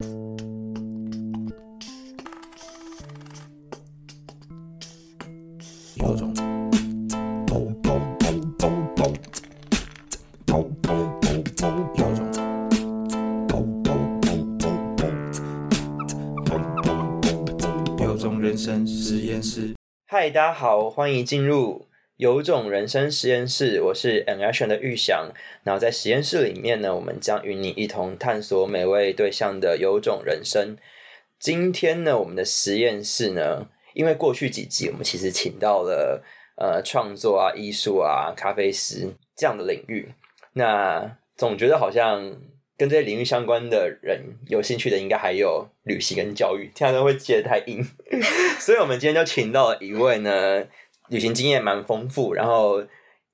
有种嘣嘣嘣嘣嘣，嘣嘣嘣嘣，有种，有种人生实验室。嗨，大家好，欢迎进入有种人生实验室，我是 An Action 的玉祥。然后在实验室里面呢，我们将与你一同探索每位对象的有种人生。今天呢，我们的实验室呢，因为过去几集我们其实请到了呃创作啊、艺术啊、咖啡师这样的领域，那总觉得好像跟这些领域相关的人有兴趣的，应该还有旅行跟教育，这样都会接得太硬。所以我们今天就请到了一位呢，旅行经验蛮丰富，然后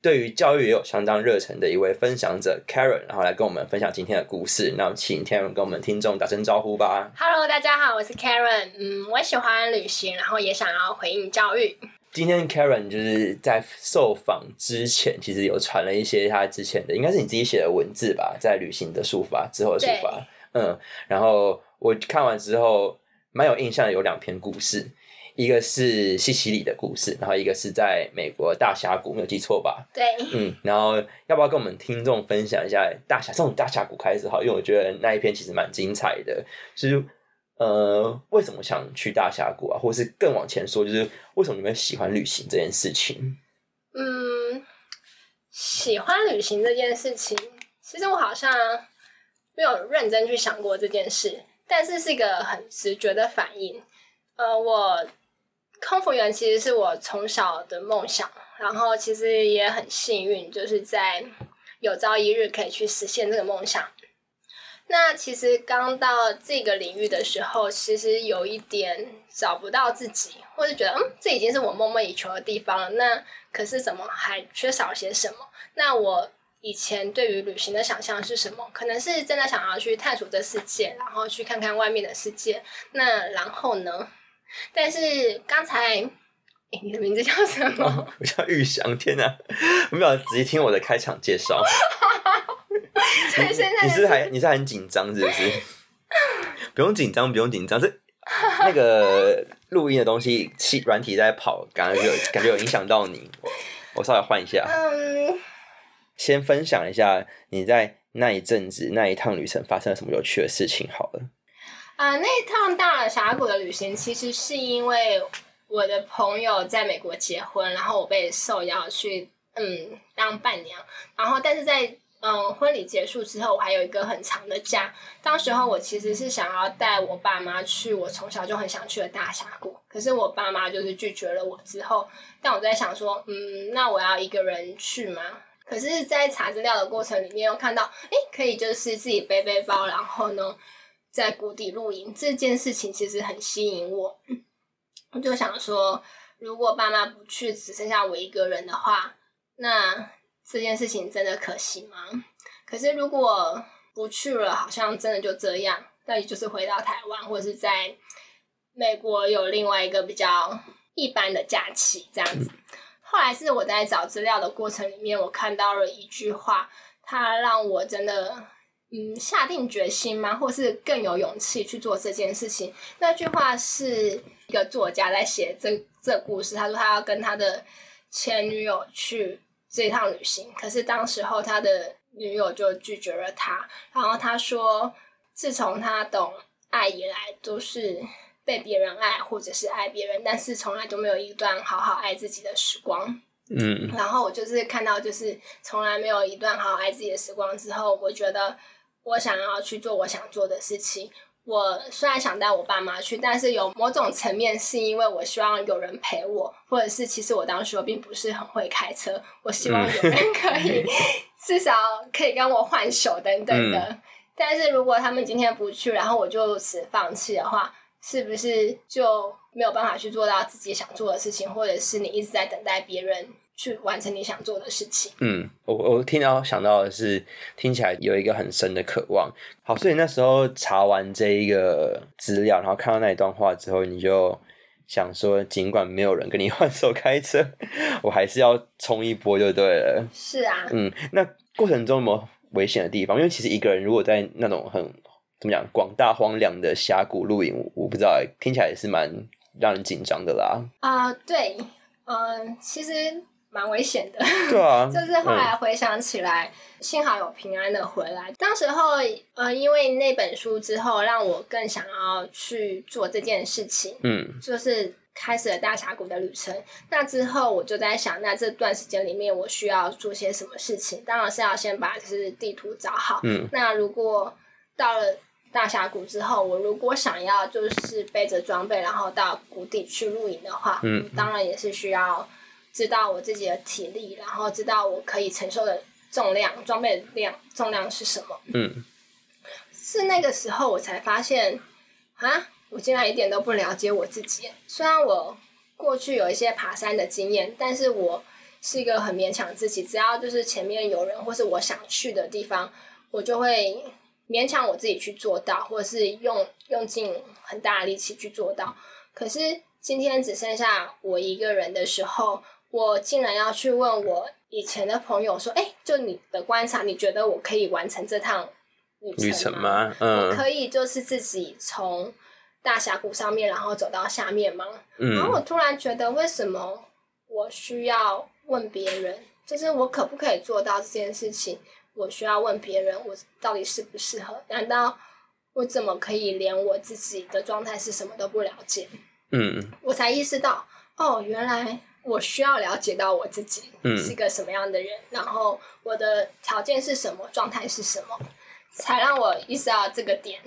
对于教育也有相当热忱的一位分享者 Karen，然后来跟我们分享今天的故事。那请 Karen 跟我们听众打声招呼吧。Hello，大家好，我是 Karen。嗯，我喜欢旅行，然后也想要回应教育。今天 Karen 就是在受访之前，其实有传了一些他之前的，应该是你自己写的文字吧，在旅行的抒发之后的抒发，嗯，然后我看完之后蛮有印象的，有两篇故事，一个是西西里的故事，然后一个是在美国大峡谷，没有记错吧？对，嗯，然后要不要跟我们听众分享一下大峡从大峡谷开始好？因为我觉得那一篇其实蛮精彩的，就是呃，为什么想去大峡谷啊？或是更往前说，就是为什么你们喜欢旅行这件事情？嗯，喜欢旅行这件事情，其实我好像没有认真去想过这件事，但是是一个很直觉的反应。呃，我空服员其实是我从小的梦想，然后其实也很幸运，就是在有朝一日可以去实现这个梦想。那其实刚到这个领域的时候，其实有一点找不到自己，或者觉得嗯，这已经是我梦寐以求的地方了。那可是怎么还缺少些什么？那我以前对于旅行的想象是什么？可能是真的想要去探索这世界，然后去看看外面的世界。那然后呢？但是刚才，诶你的名字叫什么？哦、我叫玉祥，天哪！我没有仔细听我的开场介绍。所以现在你是还你是很紧张是不是？不用紧张，不用紧张，这 那个录音的东西，气软体在跑，感觉有感觉有影响到你。我我稍微换一下，嗯，先分享一下你在那一阵子那一趟旅程发生了什么有趣的事情好了。啊、那一趟大峡谷的旅行，其实是因为我的朋友在美国结婚，然后我被受邀去嗯当伴娘，然后但是在嗯，婚礼结束之后，我还有一个很长的假。当时候我其实是想要带我爸妈去我从小就很想去的大峡谷，可是我爸妈就是拒绝了我之后，但我在想说，嗯，那我要一个人去吗？可是，在查资料的过程里面，又看到，诶，可以就是自己背背包，然后呢，在谷底露营这件事情，其实很吸引我。我就想说，如果爸妈不去，只剩下我一个人的话，那。这件事情真的可行吗？可是如果不去了，好像真的就这样，那也就是回到台湾，或者是在美国有另外一个比较一般的假期这样子。后来是我在找资料的过程里面，我看到了一句话，它让我真的嗯下定决心吗？或是更有勇气去做这件事情？那句话是一个作家在写这这故事，他说他要跟他的前女友去。这趟旅行，可是当时候他的女友就拒绝了他，然后他说，自从他懂爱以来，都是被别人爱或者是爱别人，但是从来都没有一段好好爱自己的时光。嗯，然后我就是看到，就是从来没有一段好好爱自己的时光之后，我觉得我想要去做我想做的事情。我虽然想带我爸妈去，但是有某种层面是因为我希望有人陪我，或者是其实我当时我并不是很会开车，我希望有人可以、嗯、至少可以跟我换手等等的。嗯、但是如果他们今天不去，然后我就此放弃的话，是不是就没有办法去做到自己想做的事情，或者是你一直在等待别人？去完成你想做的事情。嗯，我我听到想到的是，听起来有一个很深的渴望。好，所以那时候查完这一个资料，然后看到那一段话之后，你就想说，尽管没有人跟你 换手开车，我还是要冲一波就对了。是啊，嗯，那过程中有没有危险的地方？因为其实一个人如果在那种很怎么讲广大荒凉的峡谷露营，我我不知道欸，听起来也是蛮让人紧张的啦。啊、对，嗯、其实蛮危险的。对啊，就是后来回想起来，幸好有平安的回来。当时候，呃，因为那本书之后，让我更想要去做这件事情，嗯就是开始了大峡谷的旅程。那之后，我就在想，那这段时间里面，我需要做些什么事情？当然是要先把就是地图找好。嗯那如果到了大峡谷之后，我如果想要就是背着装备，然后到谷底去露营的话，嗯当然也是需要知道我自己的体力，然后知道我可以承受的重量、装备的量、重量是什么。嗯是那个时候我才发现，啊，我竟然一点都不了解我自己。虽然我过去有一些爬山的经验，但是我是一个很勉强自己，只要就是前面有人或是我想去的地方，我就会勉强我自己去做到，或者是用用尽很大的力气去做到。可是今天只剩下我一个人的时候，我竟然要去问我以前的朋友说：“哎、就你的观察，你觉得我可以完成这趟旅程吗？吗？我嗯可以就是自己从大峡谷上面，然后走到下面吗？然后嗯我突然觉得，为什么我需要问别人？就是我可不可以做到这件事情？我需要问别人，我到底适不适合？难道我怎么可以连我自己的状态是什么都不了解？嗯我才意识到，哦，原来我需要了解到我自己嗯是个什么样的人，然后我的条件是什么，状态是什么，才让我意识到这个点。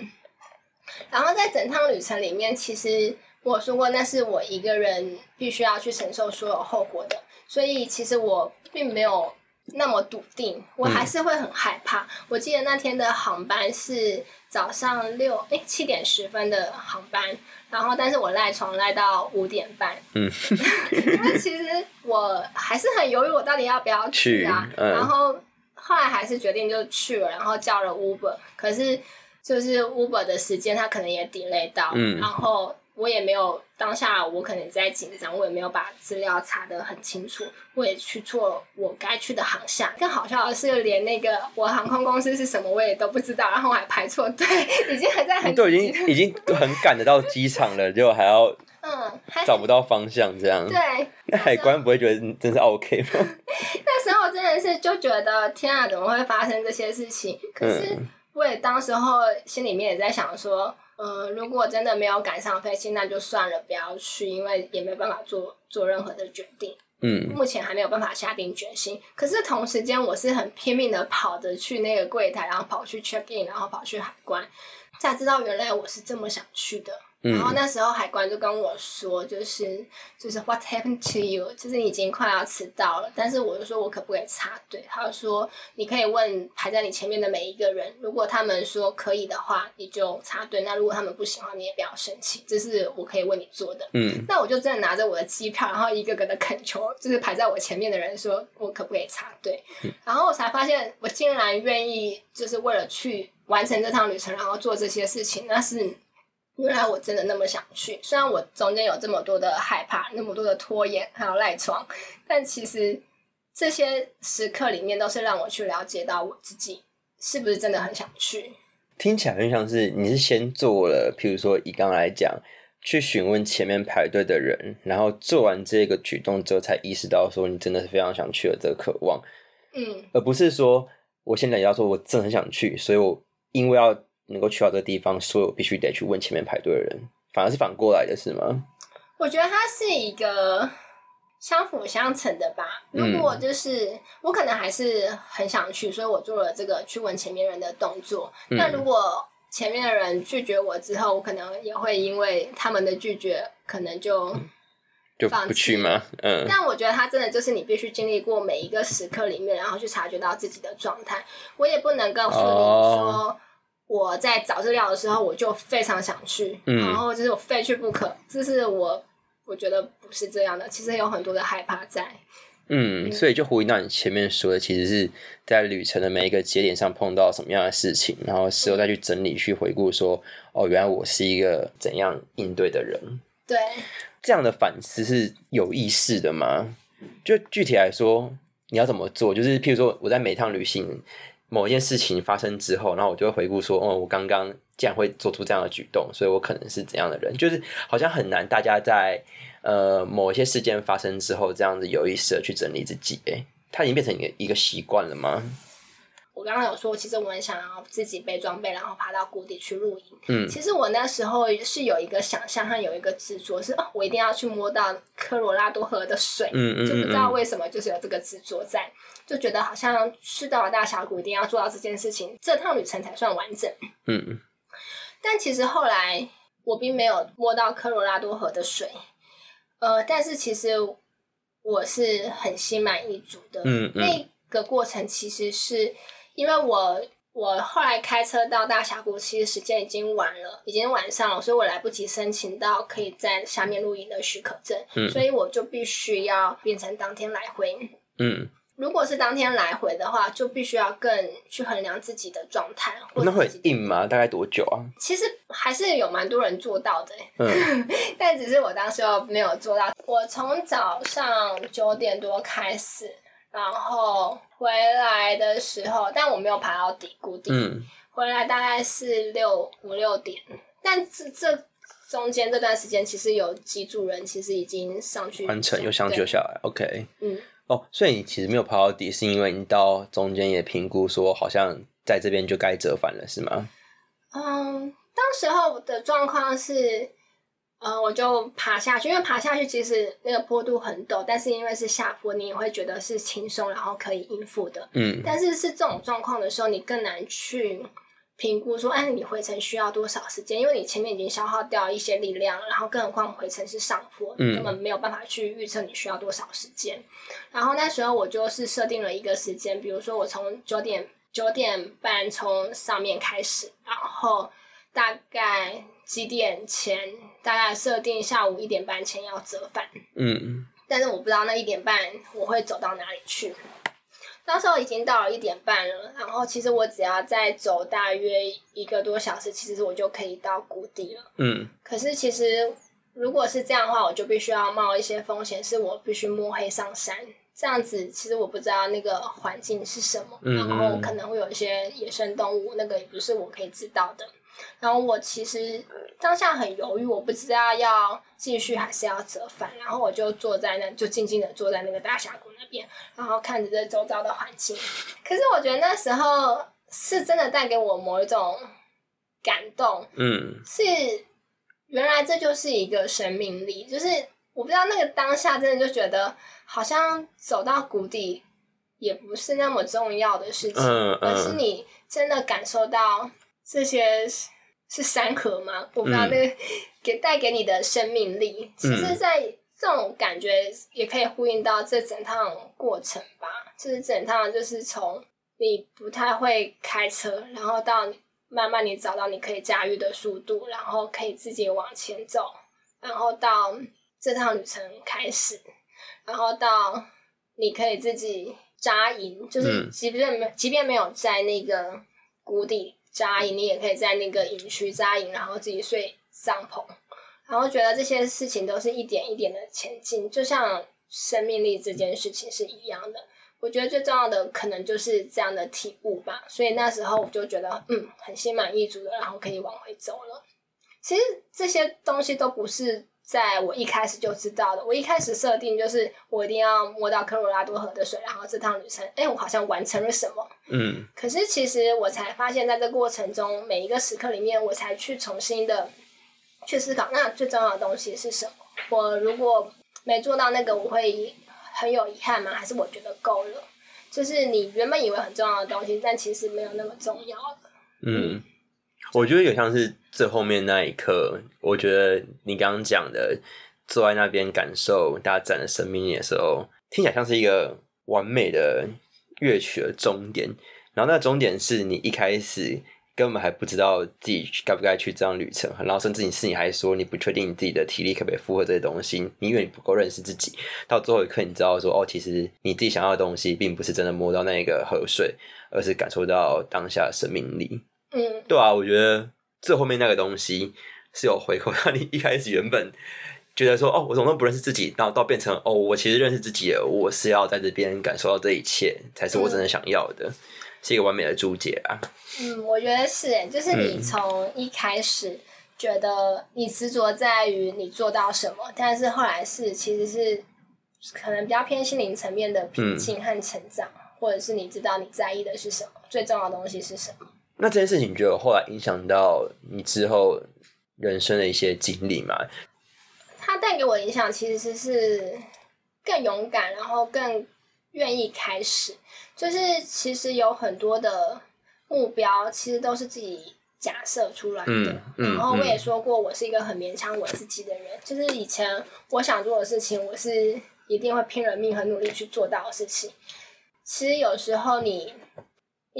然后在整趟旅程里面，其实我说过，那是我一个人必须要去承受所有后果的，所以其实我并没有那么笃定，我还是会很害怕。我记得那天的航班是早上六哎七点十分的航班，然后但是我赖床赖到五点半，嗯，因为其实我还是很犹豫，我到底要不要去啊。去嗯。然后后来还是决定就去了，然后叫了 Uber，可是就是 Uber 的时间他可能也 delay 到，嗯。然后我也没有当下我可能在紧张，我也没有把资料查得很清楚，我也去做我该去的航向。更好笑的是，连那个我航空公司是什么我也都不知道，然后我还排错队，已经还在很都已经已经很赶得到机场了，结果还要嗯，还找不到方向，这样。对。那海关不会觉得真是 OK 吗？那时候真的是就觉得天啊，怎么会发生这些事情？可是嗯我也当时候心里面也在想说，呃，如果真的没有赶上飞机，那就算了，不要去，因为也没有办法做做任何的决定。嗯目前还没有办法下定决心。可是同时间，我是很拼命的跑着去那个柜台，然后跑去 check in，然后跑去海关，才知道原来我是这么想去的。然后嗯那时候海关就跟我说，就是就是 What happened to you？就是你已经快要迟到了，但是我就说我可不可以插队？他就说你可以问排在你前面的每一个人，如果他们说可以的话，你就插队；那如果他们不行的话，你也不要生气，这是我可以为你做的。嗯那我就真的拿着我的机票，然后一个个的恳求，就是排在我前面的人说，我可不可以插队？然后我才发现，我竟然愿意，就是为了去完成这趟旅程，然后做这些事情，那是原来我真的那么想去。虽然我中间有这么多的害怕，那么多的拖延，还有赖床，但其实这些时刻里面，都是让我去了解到我自己是不是真的很想去。听起来很像是你是先做了，譬如说以刚刚来讲，去询问前面排队的人，然后做完这个举动之后，才意识到说你真的是非常想去的这个渴望，嗯，而不是说我现在要说我真的很想去，所以我因为要能够去到这个地方，所以我必须得去问前面排队的人，反而是反过来的是吗？我觉得它是一个相辅相成的吧。嗯如果就是、我可能还是很想去，所以我做了这个去问前面人的动作。嗯那如果前面的人拒绝我之后，我可能也会因为他们的拒绝，可能就。就放不去吗？嗯但我觉得它真的就是你必须经历过每一个时刻里面，然后去察觉到自己的状态。我也不能告诉你说，哦我在找资料的时候我就非常想去，嗯然后就是我非去不可。这是我我觉得不是这样的，其实有很多的害怕在。嗯，所以就呼应到你前面说的，其实是在旅程的每一个节点上碰到什么样的事情，然后事后再去整理、去回顾说，哦，原来我是一个怎样应对的人。对，这样的反思是有意识的吗？就具体来说，你要怎么做？就是譬如说，我在每趟旅行，某一件事情发生之后，然后我就会回顾说，哦，我刚刚竟然会做出这样的举动，所以我可能是怎样的人，就是好像很难，大家在呃某一些事件发生之后，这样子有意识的去整理自己，哎，它已经变成一个一个习惯了吗？我刚刚有说，其实我很想要自己背装备，然后爬到谷底去露营。嗯其实我那时候是有一个想象和有一个执着，是哦，我一定要去摸到科罗拉多河的水。嗯嗯就不知道为什么，就是有这个执着在，就觉得好像去到了大峡谷一定要做到这件事情，这趟旅程才算完整。嗯但其实后来我并没有摸到科罗拉多河的水，呃，但是其实我是很心满意足的。嗯嗯那个过程其实是因为我我后来开车到大峡谷，其实时间已经晚了，已经晚上了，所以我来不及申请到可以在下面露营的许可证，嗯所以我就必须要变成当天来回。嗯，如果是当天来回的话，就必须要更去衡量自己的状态，或者那会硬吗？大概多久啊？其实还是有蛮多人做到的欸，嗯 但只是我当时候没有做到。我从早上九点多开始，然后回来的时候，但我没有爬到底谷底，嗯回来大概是六五六点。但这这中间这段时间，其实有几组人其实已经上去完成又相救下来，OK。嗯，哦，所以你其实没有爬到底，是因为你到中间也评估说，好像在这边就该折返了，是吗？嗯，当时候的状况是，呃，我就爬下去，因为爬下去其实那个坡度很陡，但是因为是下坡，你也会觉得是轻松，然后可以应付的。嗯但是是这种状况的时候，你更难去评估说，哎，你回程需要多少时间？因为你前面已经消耗掉一些力量，然后更何况回程是上坡，根本没有办法去预测你需要多少时间。然后那时候我就是设定了一个时间，比如说我从九点九点半从上面开始，然后大概几点前，大概设定下午一点半前要折返。嗯但是我不知道那一点半我会走到哪里去。那时候已经到了一点半了，然后其实我只要再走大约一个多小时，其实我就可以到谷底了。嗯可是其实如果是这样的话，我就必须要冒一些风险，是我必须摸黑上山。这样子，其实我不知道那个环境是什么，嗯然后可能会有一些野生动物，那个也不是我可以知道的。然后我其实当下很犹豫，我不知道要继续还是要折返，然后我就坐在那，就静静的坐在那个大峡谷那边，然后看着这周遭的环境。可是我觉得那时候是真的带给我某一种感动，嗯是原来这就是一个生命力，就是我不知道那个当下真的就觉得好像走到谷底也不是那么重要的事情，嗯而是嗯你真的感受到这些是是山河吗？我不知道嗯。那个给带给你的生命力，其实，在这种感觉也可以呼应到这整趟过程吧，就是整趟就是从你不太会开车，然后到慢慢你找到你可以驾驭的速度，然后可以自己往前走，然后到这趟旅程开始，然后到你可以自己扎营，就是嗯。即便没即便没有在那个谷底扎营，你也可以在那个营区扎营，然后自己睡帐篷，然后觉得这些事情都是一点一点的前进，就像生命力这件事情是一样的。我觉得最重要的可能就是这样的体悟吧，所以那时候我就觉得，嗯，很心满意足的，然后可以往回走了。其实这些东西都不是在我一开始就知道的，我一开始设定就是我一定要摸到科罗拉多河的水，然后这趟旅程，哎，我好像完成了什么。嗯可是其实我才发现，在这过程中，每一个时刻里面，我才去重新的去思考，那最重要的东西是什么？我如果没做到那个，我会很有遗憾吗？还是我觉得够了？就是你原本以为很重要的东西，但其实没有那么重要了。嗯，我觉得有像是最后面那一刻，我觉得你刚刚讲的，坐在那边感受大家展的生命力的时候，听起来像是一个完美的乐曲的终点。然后那终点是你一开始根本还不知道自己该不该去这样旅程，然后甚至你是你还说你不确定你自己的体力可不可以负荷这些东西，你因为你不够认识自己，到最后一刻你知道说哦，其实你自己想要的东西并不是真的摸到那一个河水，而是感受到当下的生命力。嗯，对啊，我觉得最后面那个东西是有回扣到你一开始原本觉得说哦，我怎么都不认识自己，然后到变成哦，我其实认识自己了，我是要在这边感受到这一切，才是我真的想要的。是一个完美的注解啊。嗯，我觉得是诶，就是你嗯从一开始觉得你执着在于你做到什么，但是后来是其实是可能比较偏心灵层面的平静和成长，或者是你知道你在意的是什么，最重要的东西是什么。那这件事情，你觉得有后来影响到你之后人生的一些经历嘛？它带给我的影响其实是更勇敢，然后更愿意开始。就是其实有很多的目标，其实都是自己假设出来的。嗯嗯然后我也说过，我是一个很勉强我自己的人。就是以前我想做的事情，我是一定会拼了命、很努力去做到的事情。其实有时候你，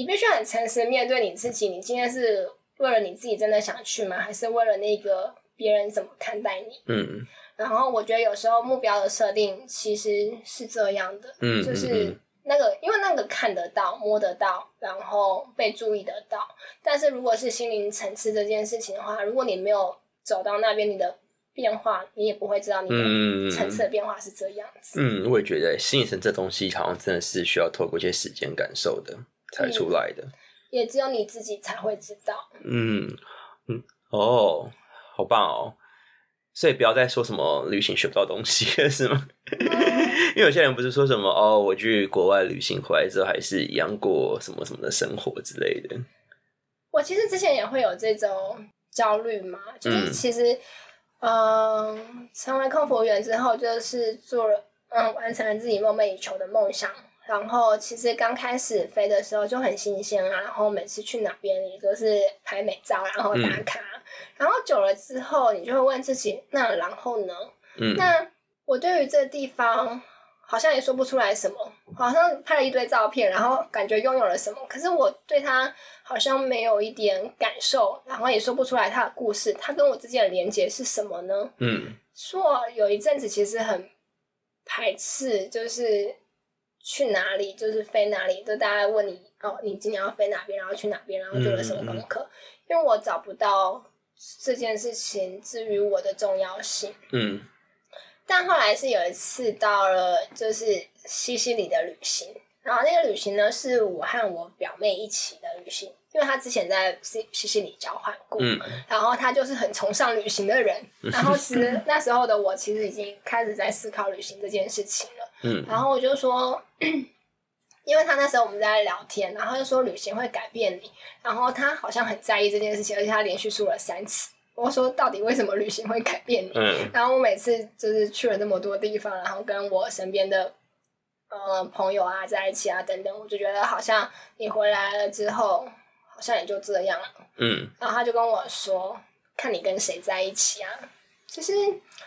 你必须很诚实面对你自己。你今天是为了你自己真的想去吗？还是为了那个别人怎么看待你？嗯然后我觉得有时候目标的设定其实是这样的，嗯嗯就是嗯那个，因为那个看得到、摸得到，然后被注意得到。但是如果是心灵层次这件事情的话，如果你没有走到那边，你的变化你也不会知道你嗯的层次的变化是这样子。嗯，我也觉得心理层这东西好像真的是需要透过一些时间感受的才出来的。也只有你自己才会知道。嗯嗯，哦，好棒哦！所以不要再说什么旅行学不到东西了，是吗？因为有些人不是说什么哦，我去国外旅行回来之后还是一样过什么什么的生活之类的。我其实之前也会有这种焦虑嘛，就是嗯其实，嗯、成为空服员之后，就是做了，嗯，完成了自己梦寐以求的梦想。然后其实刚开始飞的时候就很新鲜啊，然后每次去哪边也都是拍美照，然后打卡。然后久了之后，你就会问自己，那然后呢？嗯那我对于这个地方好像也说不出来什么，好像拍了一堆照片，然后感觉拥有了什么，可是我对它好像没有一点感受，然后也说不出来它的故事，它跟我之间的连接是什么呢？嗯说我有一阵子其实很排斥，就是去哪里，就是飞哪里，就大概问你哦，你今年要飞哪边，然后去哪边，然后做了什么功课，因为我找不到这件事情至于我的重要性。嗯。但后来是有一次到了就是西西里的旅行，然后那个旅行呢是我和我表妹一起的旅行，因为她之前在西西西里交换过，嗯。然后她就是很崇尚旅行的人，然后其实那时候的我其实已经开始在思考旅行这件事情了，嗯然后我就说。因为他那时候我们在聊天，然后就说旅行会改变你，然后他好像很在意这件事情，而且他连续输了三次。我说到底为什么旅行会改变你？嗯然后我每次就是去了那么多地方，然后跟我身边的呃朋友啊在一起啊等等，我就觉得好像你回来了之后，好像也就这样了。嗯然后他就跟我说，看你跟谁在一起啊。就是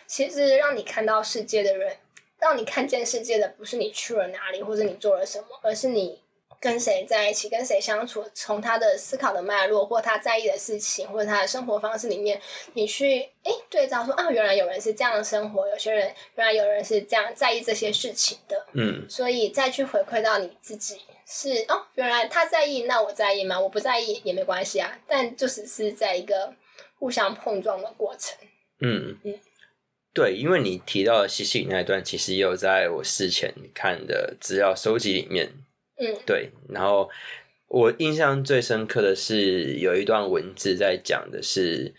其实让你看到世界的人，让你看见世界的不是你去了哪里或者你做了什么，而是你跟谁在一起，跟谁相处，从他的思考的脉络或他在意的事情或者他的生活方式里面，你去诶对照说啊，原来有人是这样的生活，有些人原来有人是这样在意这些事情的，嗯所以再去回馈到你自己是哦，原来他在意，那我在意吗？我不在意也没关系啊，但就只是在一个互相碰撞的过程。嗯嗯，对，因为你提到的西西里那一段，其实也有在我事前看的资料收集里面嗯对，然后我印象最深刻的是有一段文字在讲的是，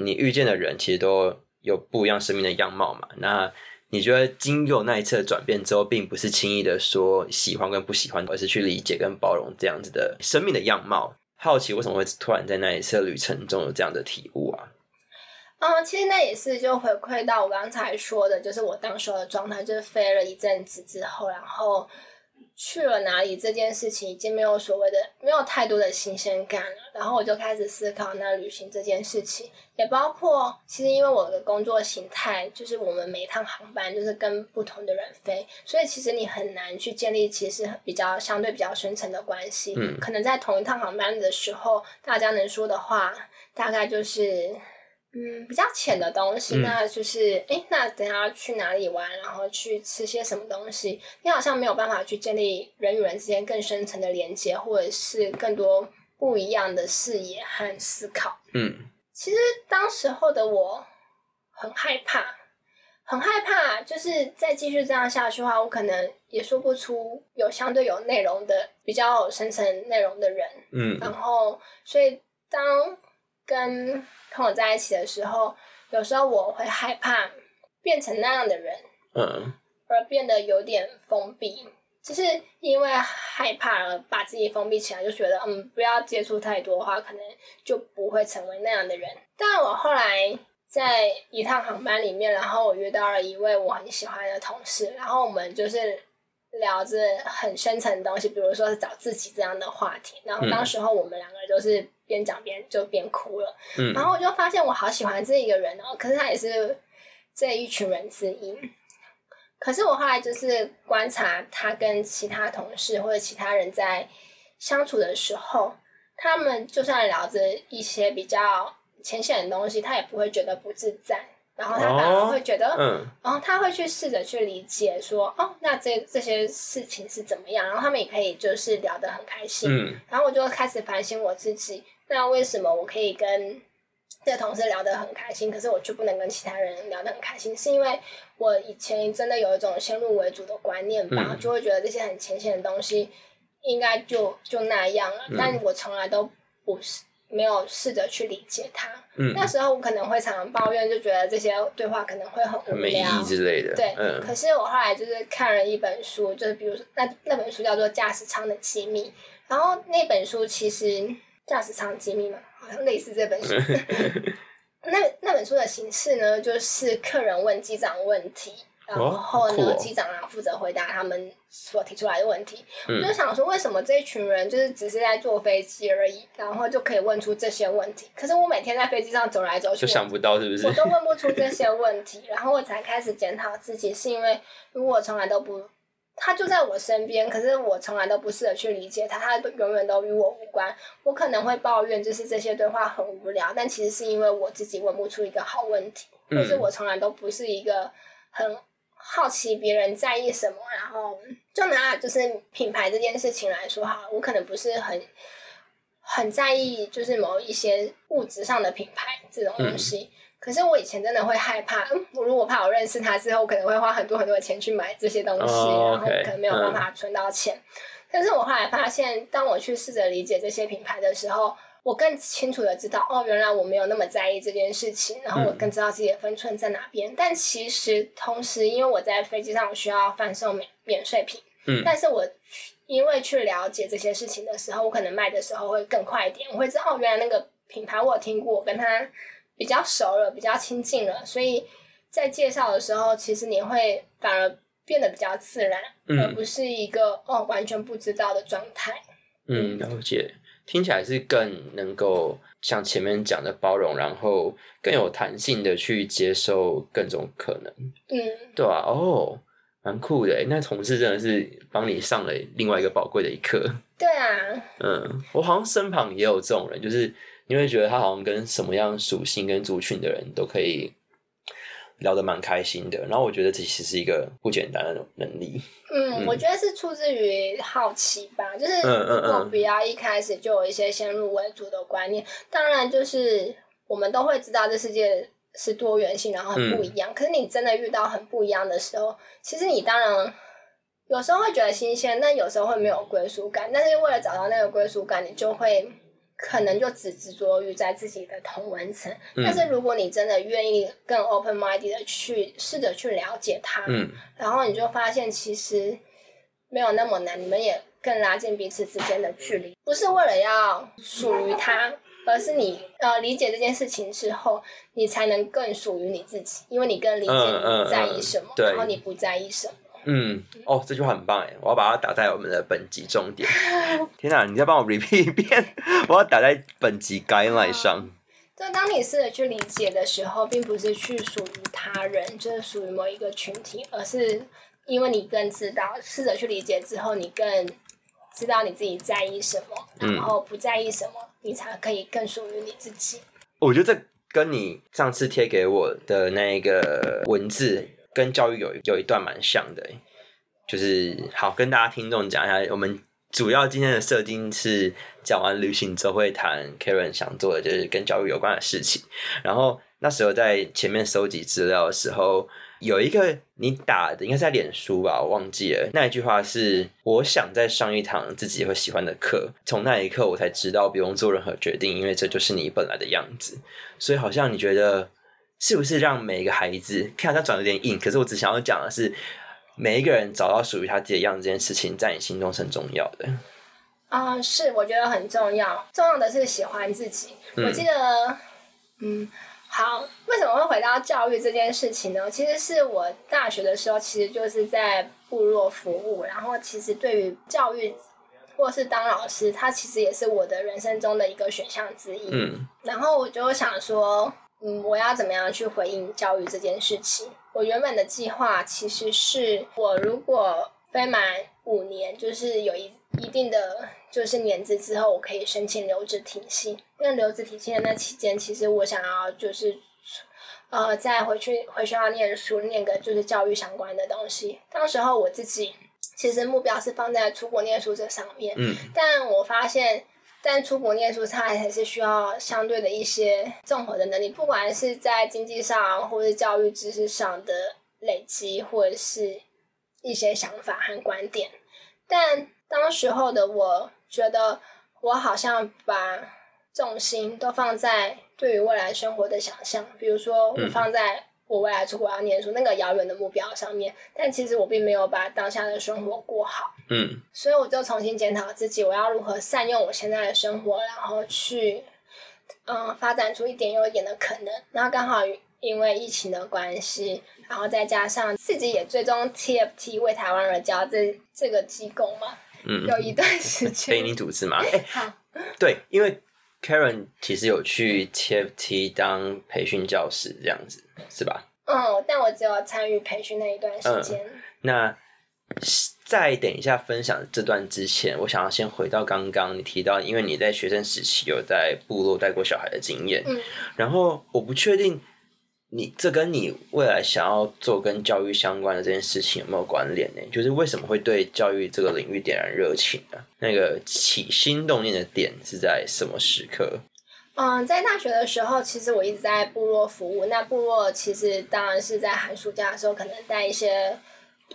你遇见的人其实都有不一样生命的样貌嘛。那你觉得经过那一次的转变之后，并不是轻易的说喜欢跟不喜欢，而是去理解跟包容这样子的生命的样貌。好奇为什么会突然在那一次的旅程中有这样的体悟啊？嗯，其实那也是就回馈到我刚才说的，就是我当时候的状态，就是飞了一阵子之后，然后去了哪里这件事情已经没有所谓的没有太多的新鲜感了，然后我就开始思考那旅行这件事情，也包括其实因为我的工作形态就是我们每一趟航班就是跟不同的人飞，所以其实你很难去建立其实比较相对比较深层的关系，嗯可能在同一趟航班的时候，大家能说的话大概就是。嗯，比较浅的东西，嗯那就是，诶，那等下去哪里玩，然后去吃些什么东西，你好像没有办法去建立人与人之间更深层的连接，或者是更多不一样的视野和思考。嗯其实当时候的我很害怕，很害怕，就是再继续这样下去的话，我可能也说不出有相对有内容的、比较有深层内容的人。嗯然后，所以当跟朋友在一起的时候，有时候我会害怕变成那样的人，嗯而变得有点封闭，就是因为害怕而把自己封闭起来，就觉得嗯，不要接触太多的话，可能就不会成为那样的人。但我后来在一趟航班里面，然后我遇到了一位我很喜欢的同事，然后我们就是聊着很深层的东西，比如说是找自己这样的话题。然后当时候我们两个人就是边讲边就边哭了。嗯。然后我就发现我好喜欢这一个人哦，可是他也是这一群人之一。可是我后来就是观察他跟其他同事或者其他人在相处的时候，他们就算聊着一些比较浅显的东西，他也不会觉得不自在，然后他反而会觉得，嗯。然后他会去试着去理解说，哦，那这这些事情是怎么样，然后他们也可以就是聊得很开心，嗯。然后我就开始反省我自己，那为什么我可以跟这个同事聊得很开心，可是我就不能跟其他人聊得很开心？是因为我以前真的有一种先入为主的观念吧，嗯就会觉得这些很浅显的东西应该就就那样了，嗯但我从来都不是没有试着去理解它。嗯，那时候我可能会常常抱怨，就觉得这些对话可能会很无很没意聊义。之类的。对，嗯可是我后来就是看了一本书，就是比如说那那本书叫做《驾驶舱的机密》，然后那本书其实《驾驶舱机密》嘛，好像类似这本书。那那本书的形式呢，就是客人问机长问题，然哦后呢，机长啊负责回答他们所提出来的问题。嗯我就想说，为什么这一群人就是只是在坐飞机而已，然后就可以问出这些问题？可是我每天在飞机上走来走去，就想不到是不是我？都问不出这些问题，然后我才开始检讨自己，是因为如果我从来都不，他就在我身边，可是我从来都不试着去理解他，他都永远都与我无关。我可能会抱怨，就是这些对话很无聊，但其实是因为我自己问不出一个好问题，嗯或是我从来都不是一个很好奇别人在意什么，然后就拿就是品牌这件事情来说哈，我可能不是很很在意，就是某一些物质上的品牌这种东西。可是我以前真的会害怕，嗯，我如果怕我认识他之后，我可能会花很多很多的钱去买这些东西，哦然后可能没有办法存到钱。但是我后来发现，当我去试着理解这些品牌的时候，我更清楚的知道，哦，原来我没有那么在意这件事情，然后我更知道自己的分寸在哪边。但其实同时，因为我在飞机上我需要贩售免免税品，嗯但是我因为去了解这些事情的时候，我可能卖的时候会更快一点，我会知道哦，原来那个品牌我有听过，我跟他比较熟了，比较亲近了，所以在介绍的时候，其实你会反而变得比较自然，嗯而不是一个哦完全不知道的状态。嗯，了解。听起来是更能够像前面讲的包容，然后更有弹性的去接受各种可能，嗯，对啊、哦，蛮酷的。那同事真的是帮你上了另外一个宝贵的一课。对啊，嗯，我好像身旁也有这种人，就是你会觉得他好像跟什么样属性跟族群的人都可以聊得蛮开心的。然后我觉得这其实是一个不简单的能力。嗯，嗯我觉得是出自于好奇吧，就是如果嗯不要一开始就有一些先入为主的观念，当然就是我们都会知道这世界是多元性，然后很不一嗯样。可是你真的遇到很不一样的时候，其实你当然有时候会觉得新鲜，但有时候会没有归属感。但是为了找到那个归属感，你就会可能就只执着于在自己的同文层。嗯但是如果你真的愿意更 open minded 的去试着去了解他，嗯然后你就发现其实没有那么难，你们也更拉近彼此之间的距离，不是为了要属于他，而是你呃理解这件事情之后，你才能更属于你自己，因为你更理解你在意什么，对然后你不在意什么。嗯，哦，这句话很棒哎，我要把它打在我们的本集重点。天哪，你再帮我 repeat 一遍，我要打在本集 guideline 上。就 当你试着去理解的时候，并不是去属于他人，就是属于某一个群体，而是因为你更知道，试着去理解之后，你更知道你自己在意什么，嗯然后不在意什么，你才可以更属于你自己。我觉得这跟你上次贴给我的那个文字跟教育有有一段蛮像的，就是好跟大家听众讲一下，我们主要今天的设定是讲完旅行之后会谈 Karen 想做的就是跟教育有关的事情，然后那时候在前面收集资料的时候，有一个你打的应该在脸书吧，我忘记了。那一句话是：我想再上一堂自己会喜欢的课。从那一刻，我才知道不用做任何决定，因为这就是你本来的样子。所以，好像你觉得是不是让每一个孩子，看好像转的有点硬，可是我只想要讲的是，每一个人找到属于他自己的样子，这件事情在你心中是很重要的。啊、是，我觉得很重要。重要的是喜欢自己。我记得，嗯，好，为什么会回到教育这件事情呢？其实是我大学的时候，其实就是在部落服务，然后其实对于教育或是当老师，它其实也是我的人生中的一个选项之一。嗯然后我就想说，嗯，我要怎么样去回应教育这件事情？我原本的计划其实是我如果飞满五年，就是有一一定的就是年资之后，我可以申请留职停薪。因为留职停薪的那期间，其实我想要就是。呃，再回去回学校念书，念个就是教育相关的东西。当时候我自己其实目标是放在出国念书这上面，嗯但我发现，但出国念书，他还是需要相对的一些综合的能力，不管是在经济上或者教育知识上的累积，或者是一些想法和观点。但当时候的我觉得，我好像把重心都放在对于未来生活的想象，比如说我嗯放在我未来出国要念书那个遥远的目标上面，但其实我并没有把当下的生活过好。嗯所以我就重新检讨自己，我要如何善用我现在的生活，然后去嗯发展出一点又一点的可能。然后刚好因为疫情的关系，然后再加上自己也追踪 TFT 为台湾而教这这个机构嘛，嗯，有一段时非间。你组织嘛？哎、好，对，因为 Karen 其实有去 TFT 当培训教师，这样子是吧？嗯，但我只有参与培训那一段时间。那在等一下分享这段之前，我想要先回到刚刚你提到，因为你在学生时期有在部落带过小孩的经验，嗯然后我不确定你这跟你未来想要做跟教育相关的这件事情有没有关联呢？就是为什么会对教育这个领域点燃热情呢、那个起心动念的点是在什么时刻？嗯，在大学的时候，其实我一直在部落服务。那部落其实当然是在寒暑假的时候，可能带一些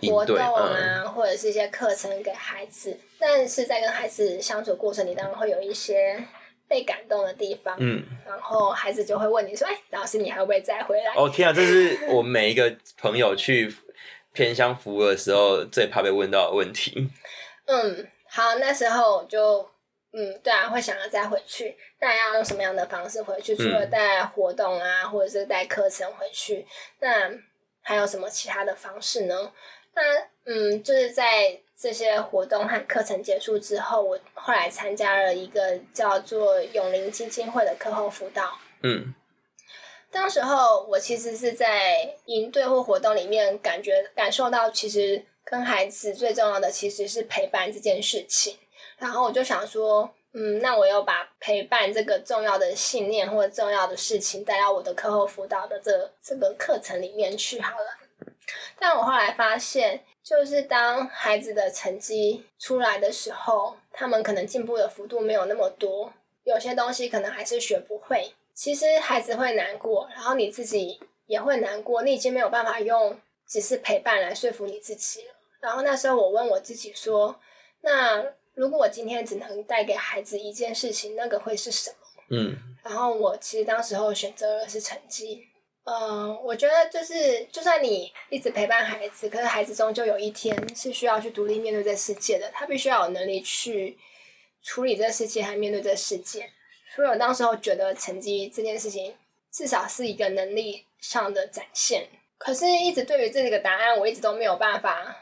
活动啊，或者是一些课程给孩子。但是在跟孩子相处过程里，当然会有一些被感动的地方。嗯，然后孩子就会问你说：“哎，老师，你还会不会再回来？”哦天啊，这是我每一个朋友去偏乡服务的时候最怕被问到的问题。嗯，好，那时候我就嗯，对啊，会想要再回去。那要用什么样的方式回去？除了嗯带活动啊，或者是带课程回去，那还有什么其他的方式呢？那嗯，就是在这些活动和课程结束之后，我后来参加了一个叫做永林基金会的课后辅导。嗯当时候我其实是在营队或活动里面感觉感受到，其实跟孩子最重要的其实是陪伴这件事情。然后我就想说，嗯，那我要把陪伴这个重要的信念或者重要的事情带到我的课后辅导的这这个课程里面去好了。但我后来发现，就是当孩子的成绩出来的时候，他们可能进步的幅度没有那么多，有些东西可能还是学不会。其实孩子会难过，然后你自己也会难过，你已经没有办法用只是陪伴来说服你自己了。然后那时候我问我自己说：“那如果我今天只能带给孩子一件事情，那个会是什么？”嗯然后我其实当时候选择的是成绩。嗯，我觉得就是，就算你一直陪伴孩子，可是孩子终究有一天是需要去独立面对这世界的，他必须要有能力去处理这世界和面对这世界。所以我当时候觉得成绩这件事情至少是一个能力上的展现，可是一直对于这个答案，我一直都没有办法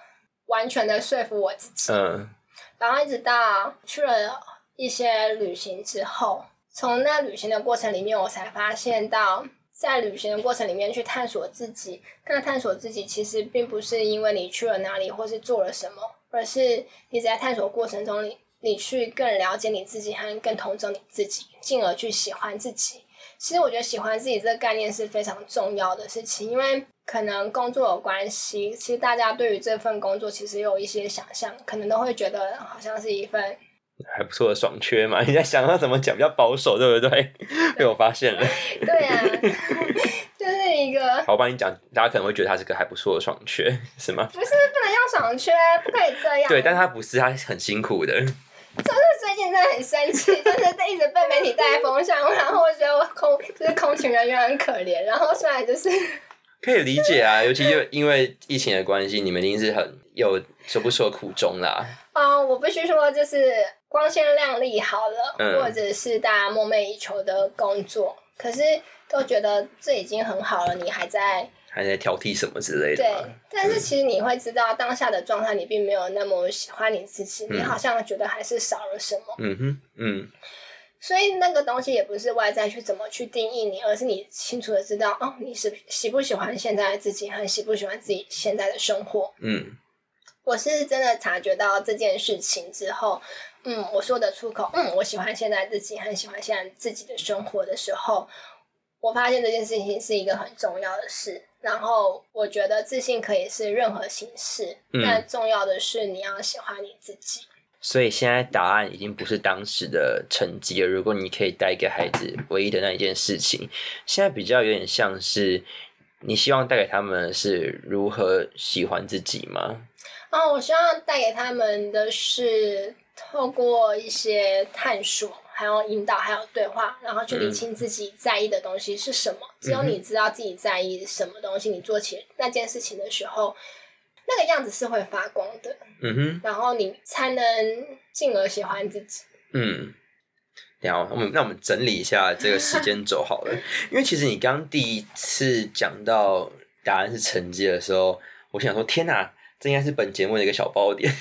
完全的说服我自己。嗯然后一直到去了一些旅行之后，从那旅行的过程里面，我才发现到，在旅行的过程里面去探索自己。那探索自己其实并不是因为你去了哪里或是做了什么，而是你在探索过程中你，你去更了解你自己和更同整你自己，进而去喜欢自己。其实我觉得喜欢自己这个概念是非常重要的事情，因为可能工作有关系，其实大家对于这份工作其实有一些想象，可能都会觉得好像是一份还不错的爽缺嘛。你在想要怎么讲比较保守，对不对？被我发现了。对啊，就是一个好，我帮你讲，大家可能会觉得他是个还不错的爽缺，是吗？不是不能用爽缺，不可以这样。对，但他不是，他很辛苦的。就是最近真的很生气，就是一直被媒体带风向，然后我觉得我空就是空勤人员很可怜，然后虽然就是可以理解啊，尤其就因为疫情的关系，你们一定是很有说不出的苦衷啦。啊、我必须说就是光鲜亮丽好了，嗯或者是大家梦寐以求的工作，可是都觉得这已经很好了，你还在还在挑剔什么之类的对？，但是其实你会知道当下的状态，你并没有那么喜欢你自己，你嗯好像觉得还是少了什么。嗯哼，嗯所以那个东西也不是外在去怎么去定义你，而是你清楚的知道哦，你是喜不喜欢现在的自己，很喜不喜欢自己现在的生活。嗯我是真的察觉到这件事情之后，嗯，我说的出口，嗯，我喜欢现在自己，很喜欢现在自己的生活的时候，我发现这件事情是一个很重要的事。然后我觉得自信可以是任何形式，嗯但重要的是你要喜欢你自己。所以现在答案已经不是当时的成绩了。如果你可以带给孩子唯一的那一件事情，现在比较有点像是你希望带给他们的是如何喜欢自己吗？哦，我希望带给他们的是透过一些探索，还有引导，还有对话，然后去理清自己在意的东西是什么。只有你知道自己在意什么东西，你做起那件事情的时候，那个样子是会发光的，嗯哼，然后你才能进而喜欢自己。嗯。然后我们那我们整理一下这个时间轴好了，因为其实你刚刚第一次讲到答案是成绩的时候，我想说天哪，这应该是本节目的一个小爆点，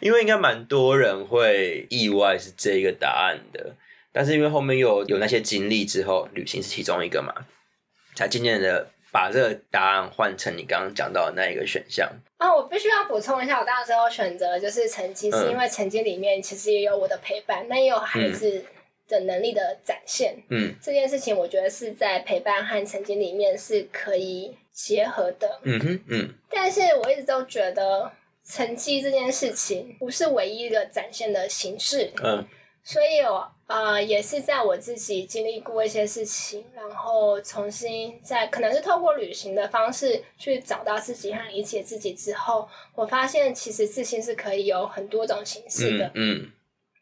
因为应该蛮多人会意外是这个答案的，但是因为后面又有有那些经历之后，旅行是其中一个嘛，才渐渐的把这个答案换成你刚刚讲到的那一个选项。啊，我必须要补充一下，我当时候选择就是成绩，是因为成绩里面其实也有我的陪伴，但也有孩子的能力的展现。嗯这件事情，我觉得是在陪伴和成绩里面是可以结合的。嗯哼嗯但是我一直都觉得成绩这件事情不是唯一一个展现的形式，嗯所以我呃也是在我自己经历过一些事情，然后重新在可能是透过旅行的方式去找到自己和理解自己之后，我发现其实自信是可以有很多种形式的嗯。嗯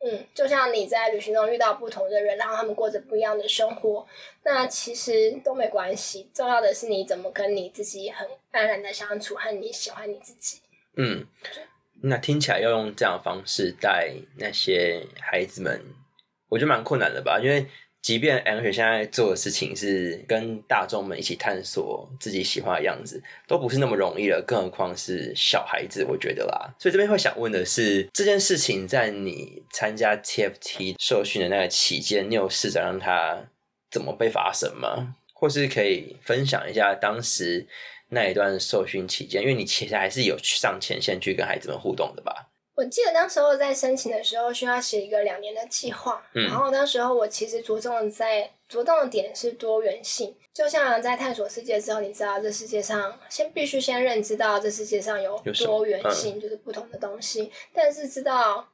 嗯，就像你在旅行中遇到不同的人，然后他们过着不一样的生活，那其实都没关系。重要的是你怎么跟你自己很安然的相处，和你喜欢你自己。嗯，那听起来要用这样的方式带那些孩子们，我觉得蛮困难的吧？因为即便 Ang 雪现在做的事情是跟大众们一起探索自己喜欢的样子，都不是那么容易了，更何况是小孩子，我觉得啦。所以这边会想问的是，这件事情在你参加 TFT 受训的那个期间，你有试着让它怎么被发生吗？或是可以分享一下当时那一段受训期间，因为你其实还是有去上前线去跟孩子们互动的吧？我记得那时候在申请的时候需要写一个两年的计划，嗯。然后那时候我其实着重在着重的点是多元性，就像在探索世界之后，你知道这世界上先必须先认知到这世界上有多元性，就是不同的东西，但是知道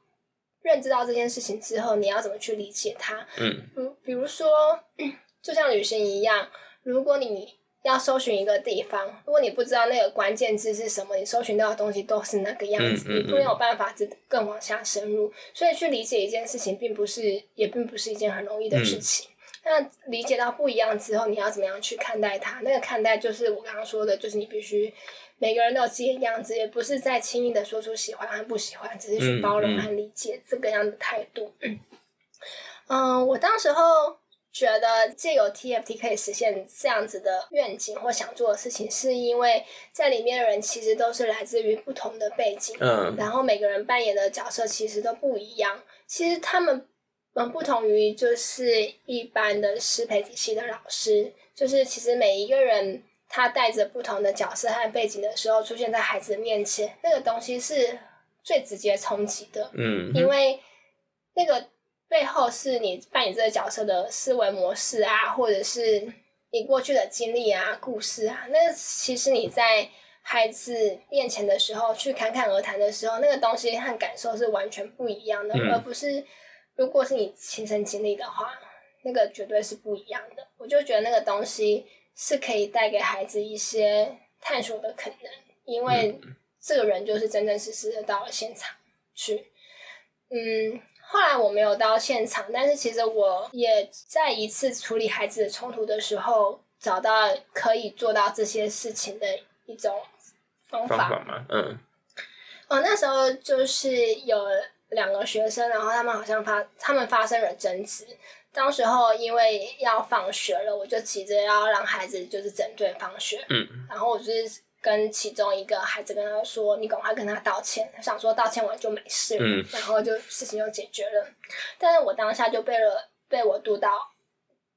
认知到这件事情之后，你要怎么去理解它？嗯。嗯，比如说，就像旅行一样，如果你要搜寻一个地方，如果你不知道那个关键字是什么，你搜寻到的东西都是那个样子，嗯嗯你没有办法知更往下深入。所以去理解一件事情，并不是也并不是一件很容易的事情。那理解到不一样之后，你要怎么样去看待它？那个看待就是我刚刚说的，就是你必须每个人都有自己的样子，也不是在轻易的说出喜欢和不喜欢，只是去包容和理解这个样的态度。嗯，我当时候觉得借由 TFT 可以实现这样子的愿景或想做的事情，是因为在里面的人其实都是来自于不同的背景，嗯然后每个人扮演的角色其实都不一样。其实他们嗯不同于就是一般的师培体系的老师，就是其实每一个人他带着不同的角色和背景的时候，出现在孩子的面前，那个东西是最直接冲击的。嗯因为那个背后是你扮演这个角色的思维模式啊，或者是你过去的经历啊、故事啊，那其实你在孩子面前的时候去侃侃而谈的时候，那个东西和感受是完全不一样的，嗯而不是如果是你亲身经历的话，那个绝对是不一样的。我就觉得那个东西是可以带给孩子一些探索的可能，因为这个人就是真真实实的到了现场去。嗯，后来我没有到现场，但是其实我也在一次处理孩子的冲突的时候，找到可以做到这些事情的一种方法。嗯哦，那时候就是有两个学生，然后他们好像发他们发生了争执。当时候因为要放学了，我就急着要让孩子就是整顿放学，嗯然后我就是跟其中一个孩子跟他说：“你赶快跟他道歉。”他想说道歉完就没事了，嗯然后就事情就解决了。但是我当下就被了被我督导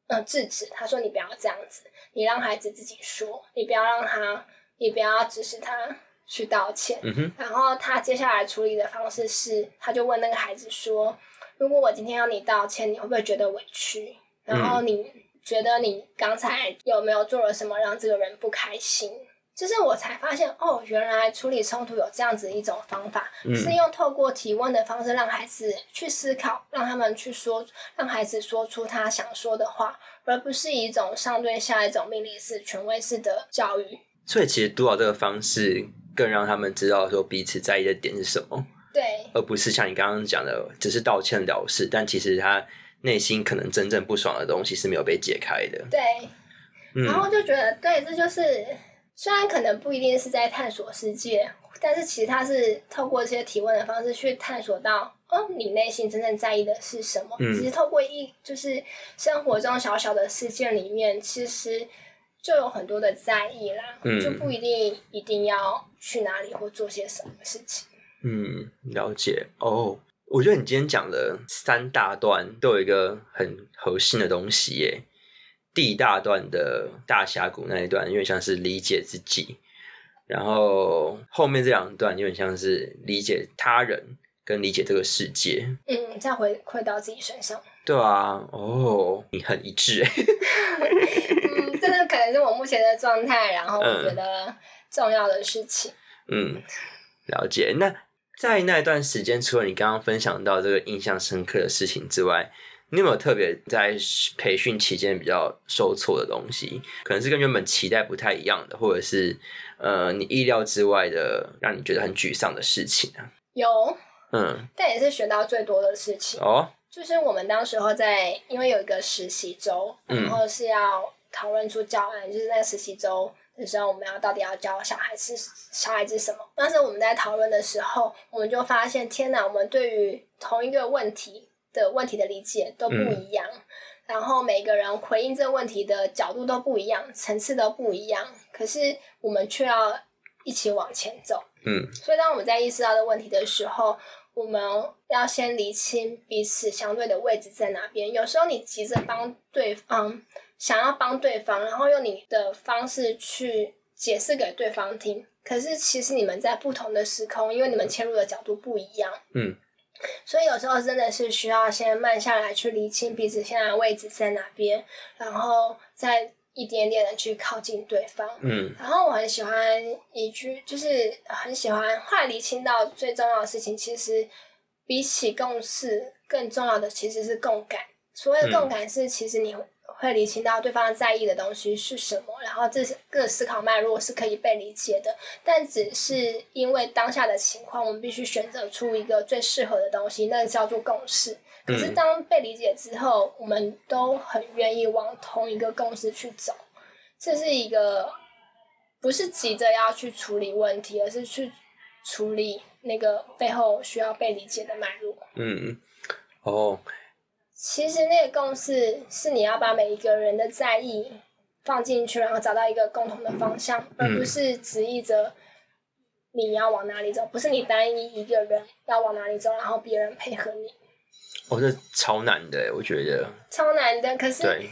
呃制止，他说：“你不要这样子，你让孩子自己说，你不要让他，你不要指使他去道歉。”嗯然后他接下来处理的方式是，他就问那个孩子说：“如果我今天要你道歉，你会不会觉得委屈？然后你觉得你刚才有没有做了什么让这个人不开心？”就是我才发现，哦，原来处理冲突有这样子一种方法，嗯是用透过提问的方式让孩子去思考，让他们去说，让孩子说出他想说的话，而不是一种上对下一种命令式、权威式的教育。所以其实督导这个方式更让他们知道说彼此在意的点是什么，对，而不是像你刚刚讲的只是道歉了事，但其实他内心可能真正不爽的东西是没有被解开的。对，嗯然后就觉得，对，这就是虽然可能不一定是在探索世界，但是其实它是透过这些提问的方式去探索到，哦，你内心真正在意的是什么。嗯其实透过一就是生活中小小的事件里面，其实就有很多的在意啦，嗯就不一定一定要去哪里或做些什么事情。嗯，了解哦。我觉得你今天讲的三大段都有一个很核心的东西耶。第一大段的大峡谷那一段，有点像是理解自己，然后后面这两段有点像是理解他人跟理解这个世界。嗯，再回馈到自己身上，对啊，哦，你很一致哎。嗯，这个可能是我目前的状态，然后我嗯觉得重要的事情。嗯，了解。那在那段时间，除了你刚刚分享到这个印象深刻的事情之外，你有没有特别在培训期间比较受挫的东西？可能是跟原本期待不太一样的，或者是呃你意料之外的，让你觉得很沮丧的事情啊？有，嗯，但也是学到最多的事情。哦，就是我们当时候在，因为有一个实习周，嗯然后是要讨论出教案，就是在实习周的时候，我们要到底要教小孩是小孩子什么。当时我们在讨论的时候，我们就发现，天哪，我们对于同一个问题的问题的理解都不一样，然后每个人回应这个问题的角度都不一样，层次都不一样，可是我们却要一起往前走。嗯所以，当我们在意识到的问题的时候，我们要先理清彼此相对的位置在哪边。有时候你急着帮对方，想要帮对方，然后用你的方式去解释给对方听，可是其实你们在不同的时空，因为你们切入的角度不一样。嗯所以有时候真的是需要先慢下来，去理清彼此现在的位置在哪边，然后再一点点的去靠近对方。嗯然后我很喜欢一句，就是很喜欢。后来理清到最重要的事情，其实比起共识更重要的其实是共感。所谓的共感是，其实你会理清到对方在意的东西是什么，然后这是个思考脉络是可以被理解的。但只是因为当下的情况，我们必须选择出一个最适合的东西，那个叫做共识。可是当被理解之后，我们都很愿意往同一个共识去走。这是一个不是急着要去处理问题，而是去处理那个背后需要被理解的脉络。嗯，哦，其实那个共识是你要把每一个人的在意放进去，然后找到一个共同的方向，而不是指意着你要往哪里走，不是你单一一个人要往哪里走，然后别人配合你，哦，这超难的，我觉得。超难的。可是对，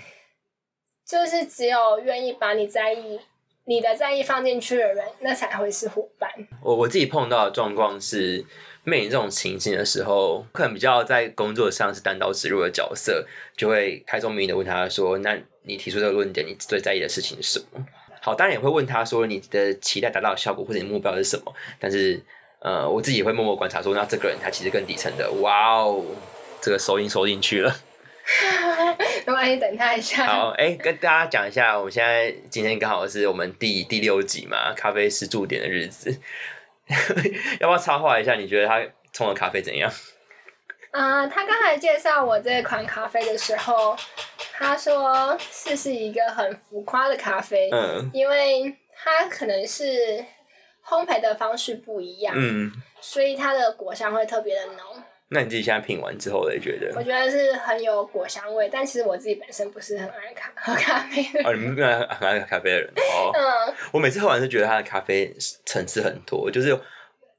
就是只有愿意把你在意、你的在意放进去的人，那才会是伙伴。我我自己碰到的状况是，面临这种情境的时候，可能比较在工作上是单刀直入的角色，就会开宗明义的问他说：“那你提出这个论点，你最在意的事情是什么？”好，当然也会问他说：“你的期待达到的效果或者你目标是什么？”但是，呃，我自己也会默默观察说，那这个人他其实更底层的，哇哦，这个收音收进去了，没关关系，等他一下。好，哎、跟大家讲一下，我们现在今天刚好是我们第第六集嘛，咖啡师驻点的日子，要不要插话一下？你觉得他冲的咖啡怎样？啊、他刚才介绍我这款咖啡的时候，他说这是一个很浮夸的咖啡，嗯因为它可能是烘焙的方式不一样，嗯，所以它的果香会特别的浓。那你自己现在品完之后嘞？觉得？我觉得是很有果香味，但其实我自己本身不是很爱咖 喝咖啡的人。哦，你们很很爱咖啡的人哦。嗯，我每次喝完是觉得它的咖啡层次很多，就是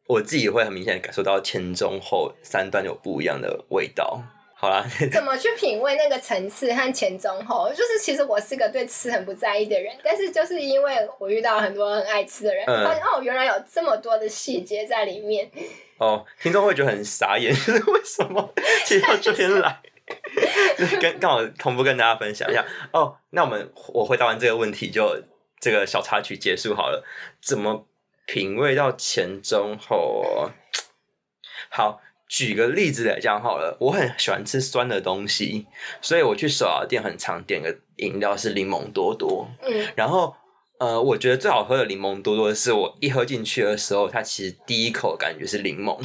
我自己会很明显的感受到前中后三段有不一样的味道。好啦，怎么去品味那个层次和前中后？就是其实我是个对吃很不在意的人，但是就是因为我遇到很多很爱吃的人，嗯发现哦，原来有这么多的细节在里面。哦，听众会觉得很傻眼，就是为什么提到这边来？就 是跟刚好同步跟大家分享一下哦。那我们我回答完这个问题就这个小插曲结束好了。怎么品味到前中后哦？好，举个例子来讲好了，我很喜欢吃酸的东西，所以我去手摇店很常点个饮料是柠檬多多。嗯，然后呃，我觉得最好喝的柠檬多多是我一喝进去的时候，它其实第一口感觉是柠檬，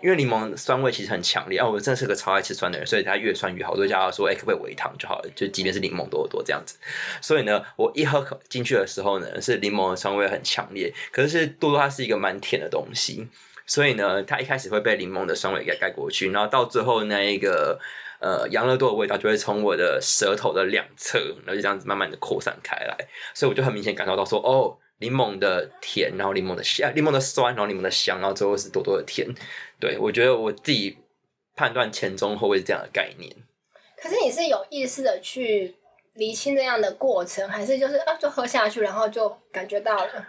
因为柠檬酸味其实很强烈。啊，我真的是个超爱吃酸的人，所以它越酸越好。我都叫他说，哎、可不可以微糖就好了？就即便是柠檬多多这样子。所以呢，我一喝口进去的时候呢，是柠檬的酸味很强烈，可是多多它是一个蛮甜的东西。所以呢，它一开始会被柠檬的酸味给盖过去，然后到最后那一个呃养乐多的味道就会从我的舌头的两侧，然后就这样子慢慢的扩散开来，所以我就很明显感受到说，哦，柠檬的甜，然后柠檬的香，柠檬的酸，然后柠檬的香，然后最后是多多的甜。对我觉得我自己判断前中后会是这样的概念。可是你是有意识的去厘清这样的过程，还是就是啊就喝下去，然后就感觉到了？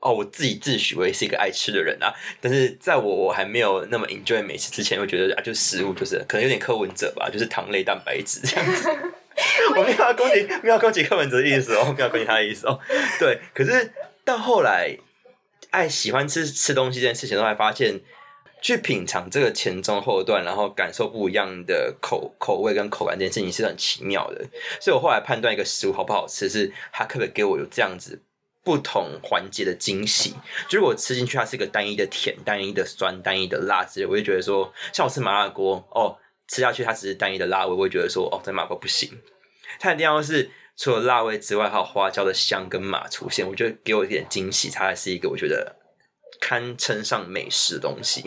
哦，我自己自诩为是一个爱吃的人啊，但是在我我还没有那么 enjoy 美食之前，我觉得啊，就食物就是可能有点柯文哲吧，就是糖类蛋白质这样子。我没有要攻击，没有要攻击柯文哲的意思哦，没有要攻击他的意思哦。对，可是到后来，爱喜欢吃吃东西这件事情，后来发现，去品尝这个前中后段，然后感受不一样的口口味跟口感这件事情是很奇妙的。所以我后来判断一个食物好不好吃，是它可不可以给我有这样子不同环节的惊喜。就是我吃进去，它是一个单一的甜、单一的酸、单一的辣之类，我就觉得说，像我吃麻辣锅，哦，吃下去它只是单一的辣味，我会觉得说，哦，这麻辣锅不行，它一定要是除了辣味之外，还有花椒的香跟麻出现，我觉得给我一点惊喜，它还是一个我觉得堪称上美食的东西。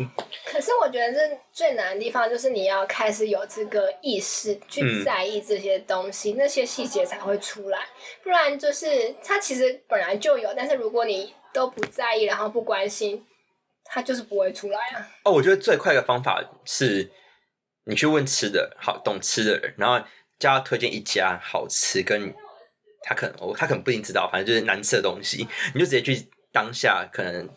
可是我觉得这最难的地方就是你要开始有这个意识嗯去在意这些东西，那些细节才会出来。不然就是它其实本来就有，但是如果你都不在意，然后不关心，它就是不会出来啊。哦，我觉得最快的方法是，你去问吃的好懂吃的人，然后叫他推荐一家好吃跟他可能哦，他可能不一定知道，反正就是难吃的东西，你就直接去当下可能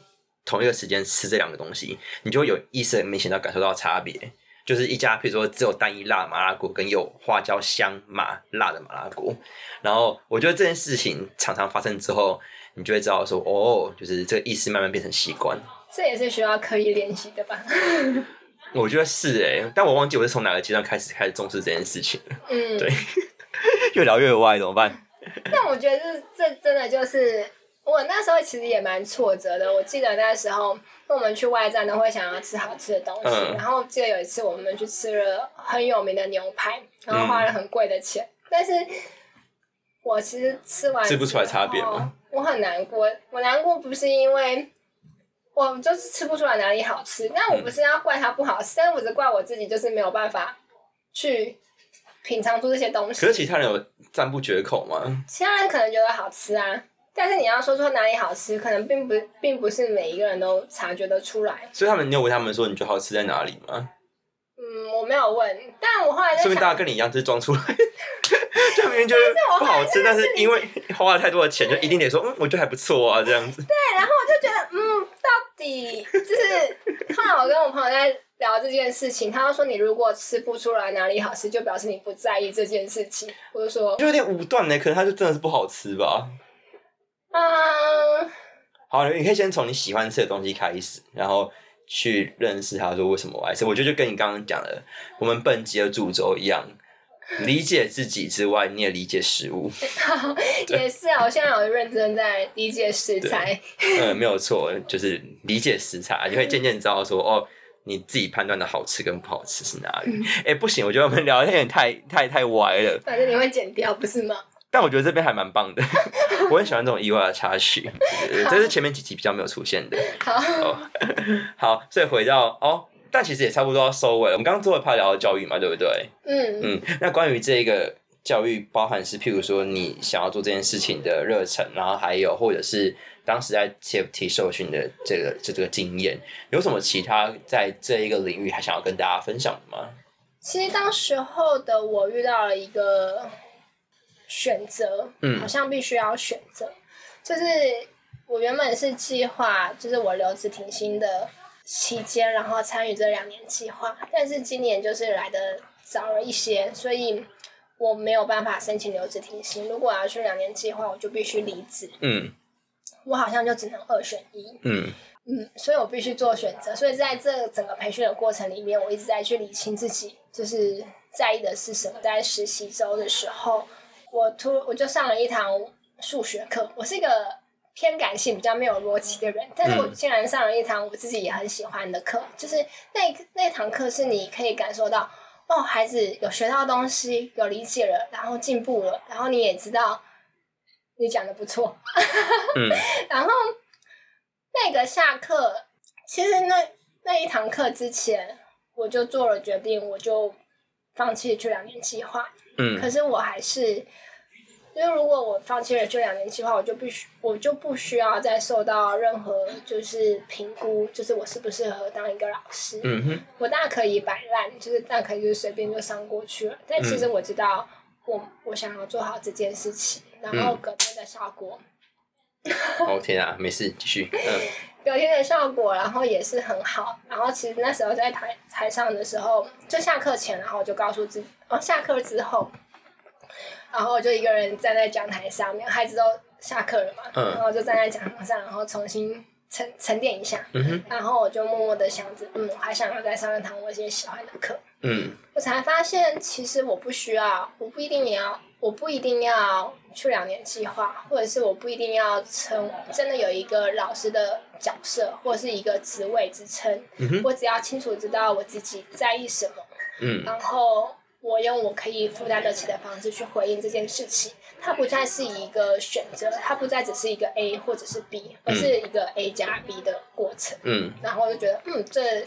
同一个时间吃这两个东西，你就会有意识很明显的感受到差别。就是一家，比如说只有单一辣麻辣锅，跟有花椒香麻辣的麻辣锅。然后我觉得这件事情常常发生之后，你就会知道说，哦，就是这个意识慢慢变成习惯。这也是需要刻意练习的吧？我觉得是哎、但我忘记我是从哪个阶段开始开始重视这件事情。嗯，对 越聊越歪，怎么办？但我觉得这这真的就是我那时候其实也蛮挫折的。我记得那时候我们去外站都会想要吃好吃的东西，嗯然后记得有一次我们去吃了很有名的牛排，然后花了很贵的钱，但是我其实吃完吃不出来差别吗？我很难过，我难过不是因为。我就是吃不出来哪里好吃，但我不是要怪它不好吃，但是我只怪我自己，就是没有办法去品尝出这些东西。可是其他人有赞不绝口吗？其他人可能觉得好吃啊，但是你要说出哪里好吃，可能并不并不是每一个人都察觉得出来。所以他们，你有问他们说你觉得好吃在哪里吗？嗯，我没有问，但我后来在说明大家，跟你一样，就是装出来，就明明就是不好吃，但是是因为花了太多的钱，就一定得说，嗯，我觉得还不错啊，这样子。对，然后我就觉得，嗯，到底就是后来我跟我朋友在聊这件事情，他就说你如果吃不出来哪里好吃，就表示你不在意这件事情。我就说，就有点武断呢，可能他就真的是不好吃吧。嗯，好，你可以先从你喜欢吃的东西开始，然后去认识他，说为什么我爱吃。我觉得就跟你刚刚讲的，我们本集的主轴一样，理解自己之外，你也理解食物。也是啊，我现在有认真在理解食材。嗯，没有错，就是理解食材，你会渐渐知道说，哦，你自己判断的好吃跟不好吃是哪里。哎、不行，我觉得我们聊的有点太太太歪了。反正你会剪掉，不是吗？但我觉得这边还蛮棒的，我很喜欢这种意外的插曲，这是前面几集比较没有出现的。好，哦，好，所以回到哦，但其实也差不多要收尾了。我们刚刚最后一趴聊到教育嘛，对不对？嗯嗯，那关于这个教育，包含是譬如说你想要做这件事情的热忱，然后还有或者是当时在 TFT 受训的这个这这个经验，有什么其他在这一个领域还想要跟大家分享的吗？其实当时候的我遇到了一个选择，嗯好像必须要选择，就是我原本是计划，就是我留职停薪的期间，然后参与这两年计划，但是今年就是来的早了一些，所以我没有办法申请留职停薪。如果我要去两年计划，我就必须离职，嗯我好像就只能二选一。嗯嗯，所以我必须做选择。所以在这整个培训的过程里面，我一直在去理清自己就是在意的是什么。在实习周的时候，我突我就上了一堂数学课。我是一个偏感性、比较没有逻辑的人，但是我嗯竟然上了一堂我自己也很喜欢的课，就是那那堂课是你可以感受到。哦，孩子有学到东西，有理解了，然后进步了，然后你也知道你讲的不错，嗯 然后那个下课，其实那那一堂课之前，我就做了决定，我就放弃去两年计划。嗯可是我还是，因为如果我放弃了这两年计划，我就必须，我就不需要再受到任何就是评估，就是我适不适合当一个老师。嗯哼我大可以摆烂，就是大可以就是随便就上过去了。但其实我知道我，我想要做好这件事情，然后隔天的效果，哦天啊，没事，继续。嗯 隔天的效果，然后也是很好。然后其实那时候在台台上的时候，就下课前，然后我就告诉自己，哦，下课之后，然后我就一个人站在讲台上面，孩子都下课了嘛，嗯然后就站在讲台上，然后重新沉沉淀一下，嗯哼然后我就默默的想着，嗯，我还想要再上一堂我一些喜欢的课。嗯我才发现，其实我不需要，我不一定也要，我不一定要去两年计划，或者是我不一定要成真的有一个老师的角色，或者是一个职位支撑。嗯我只要清楚知道我自己在意什么，嗯然后我用我可以负担得起的方式去回应这件事情。它不再是一个选择，它不再只是一个 A 或者是 B，而是一个 A 加 B 的过程。嗯然后我就觉得，嗯，这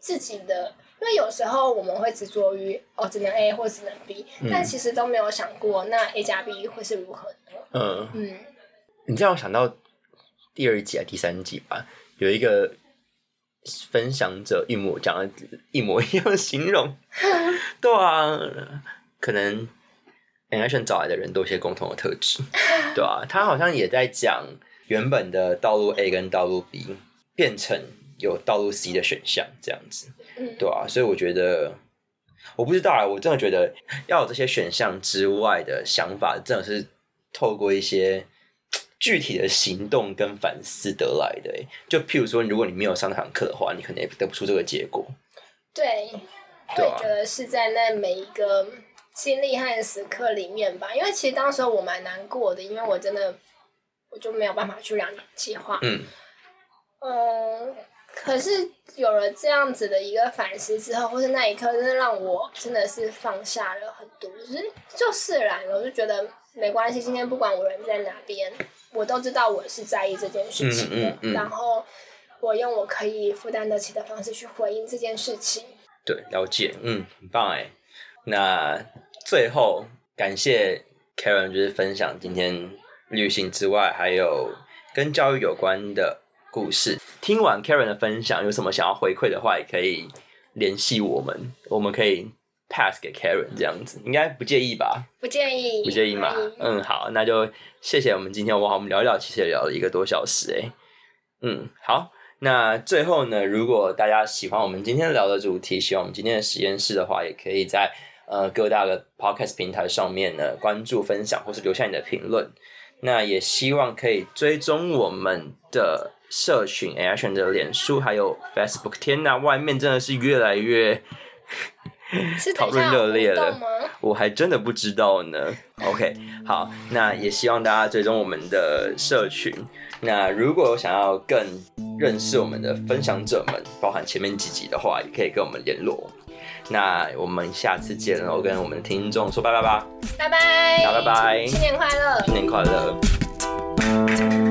自己的，因为有时候我们会执着于哦，只能 A 或只能 B，、但其实都没有想过，那 A 加 B 会是如何的？嗯，嗯，你这样我想到第二集啊，第三集吧，有一个分享者一模讲的一模一样的形容，对啊，可能 Action 找来的人都有些共同的特质，对啊，他好像也在讲原本的道路 A 跟道路 B 变成有道路 C 的选项这样子，嗯对啊，所以我觉得。我不知道啊，我真的觉得要有这些选项之外的想法，真的是透过一些具体的行动跟反思得来的欸。就譬如说，如果你没有上那堂课的话，你可能也得不出这个结果。对，我对觉得是在那每一个经历和时刻里面吧，因为其实当时候我蛮难过的，因为我真的我就没有办法去两年计划，嗯嗯，可是有了这样子的一个反思之后，或是那一刻，真的让我真的是放下了很多，就是就释然了。我就觉得没关系，今天不管我人在哪边，我都知道我是在意这件事情的。嗯嗯嗯然后我用我可以负担得起的方式去回应这件事情。对，了解，嗯，很棒哎。那最后感谢 Karen，就是分享今天旅行之外，还有跟教育有关的故事。听完 Karen 的分享，有什么想要回馈的话，也可以联系我们，我们可以 pass 给 Karen 这样子，应该不介意吧？不介意，不介意嘛？嗯，好，那就谢谢我们今天哇，我们聊一聊，其实也聊了一个多小时哎。嗯，好，那最后呢，如果大家喜欢我们今天聊的主题，喜欢我们今天的实验室的话，也可以在呃各大的 podcast 平台上面呢关注、分享，或是留下你的评论。那也希望可以追踪我们的社群 Action 的脸书还有 Facebook。天呐，外面真的是越来越 是讨论热烈了？我还真的不知道呢。OK，好，那也希望大家追踪我们的社群。那如果有想要更认识我们的分享者们，包含前面几集的话，也可以跟我们联络。那我们下次见喽，跟我们的听众说拜拜吧，拜拜，好拜拜新年快乐。新年快乐。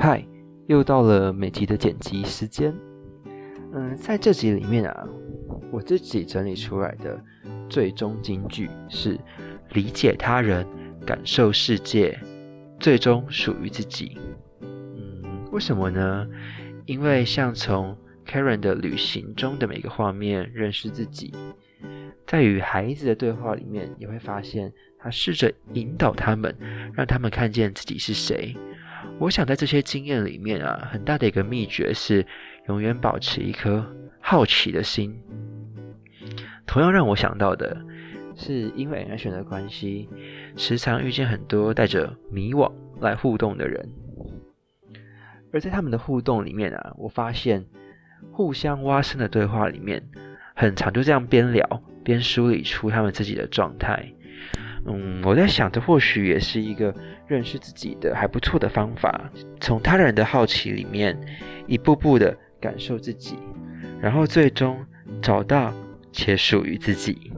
嗨，又到了每集的剪辑时间。嗯，在这集里面啊，我自己整理出来的最终金句是：理解他人，感受世界，最终属于自己。嗯，为什么呢？因为像从 Karen 的旅行中的每个画面认识自己，在与孩子的对话里面，也会发现他试着引导他们，让他们看见自己是谁。我想在这些经验里面啊，很大的一个秘诀是永远保持一颗好奇的心。同样让我想到的是，因为 N 选的关系，时常遇见很多带着迷惘来互动的人，而在他们的互动里面啊，我发现互相挖深的对话里面，很常就这样边聊边梳理出他们自己的状态。嗯，我在想，这或许也是一个认识自己的还不错的方法。从他人的好奇里面，一步步的感受自己，然后最终找到且属于自己。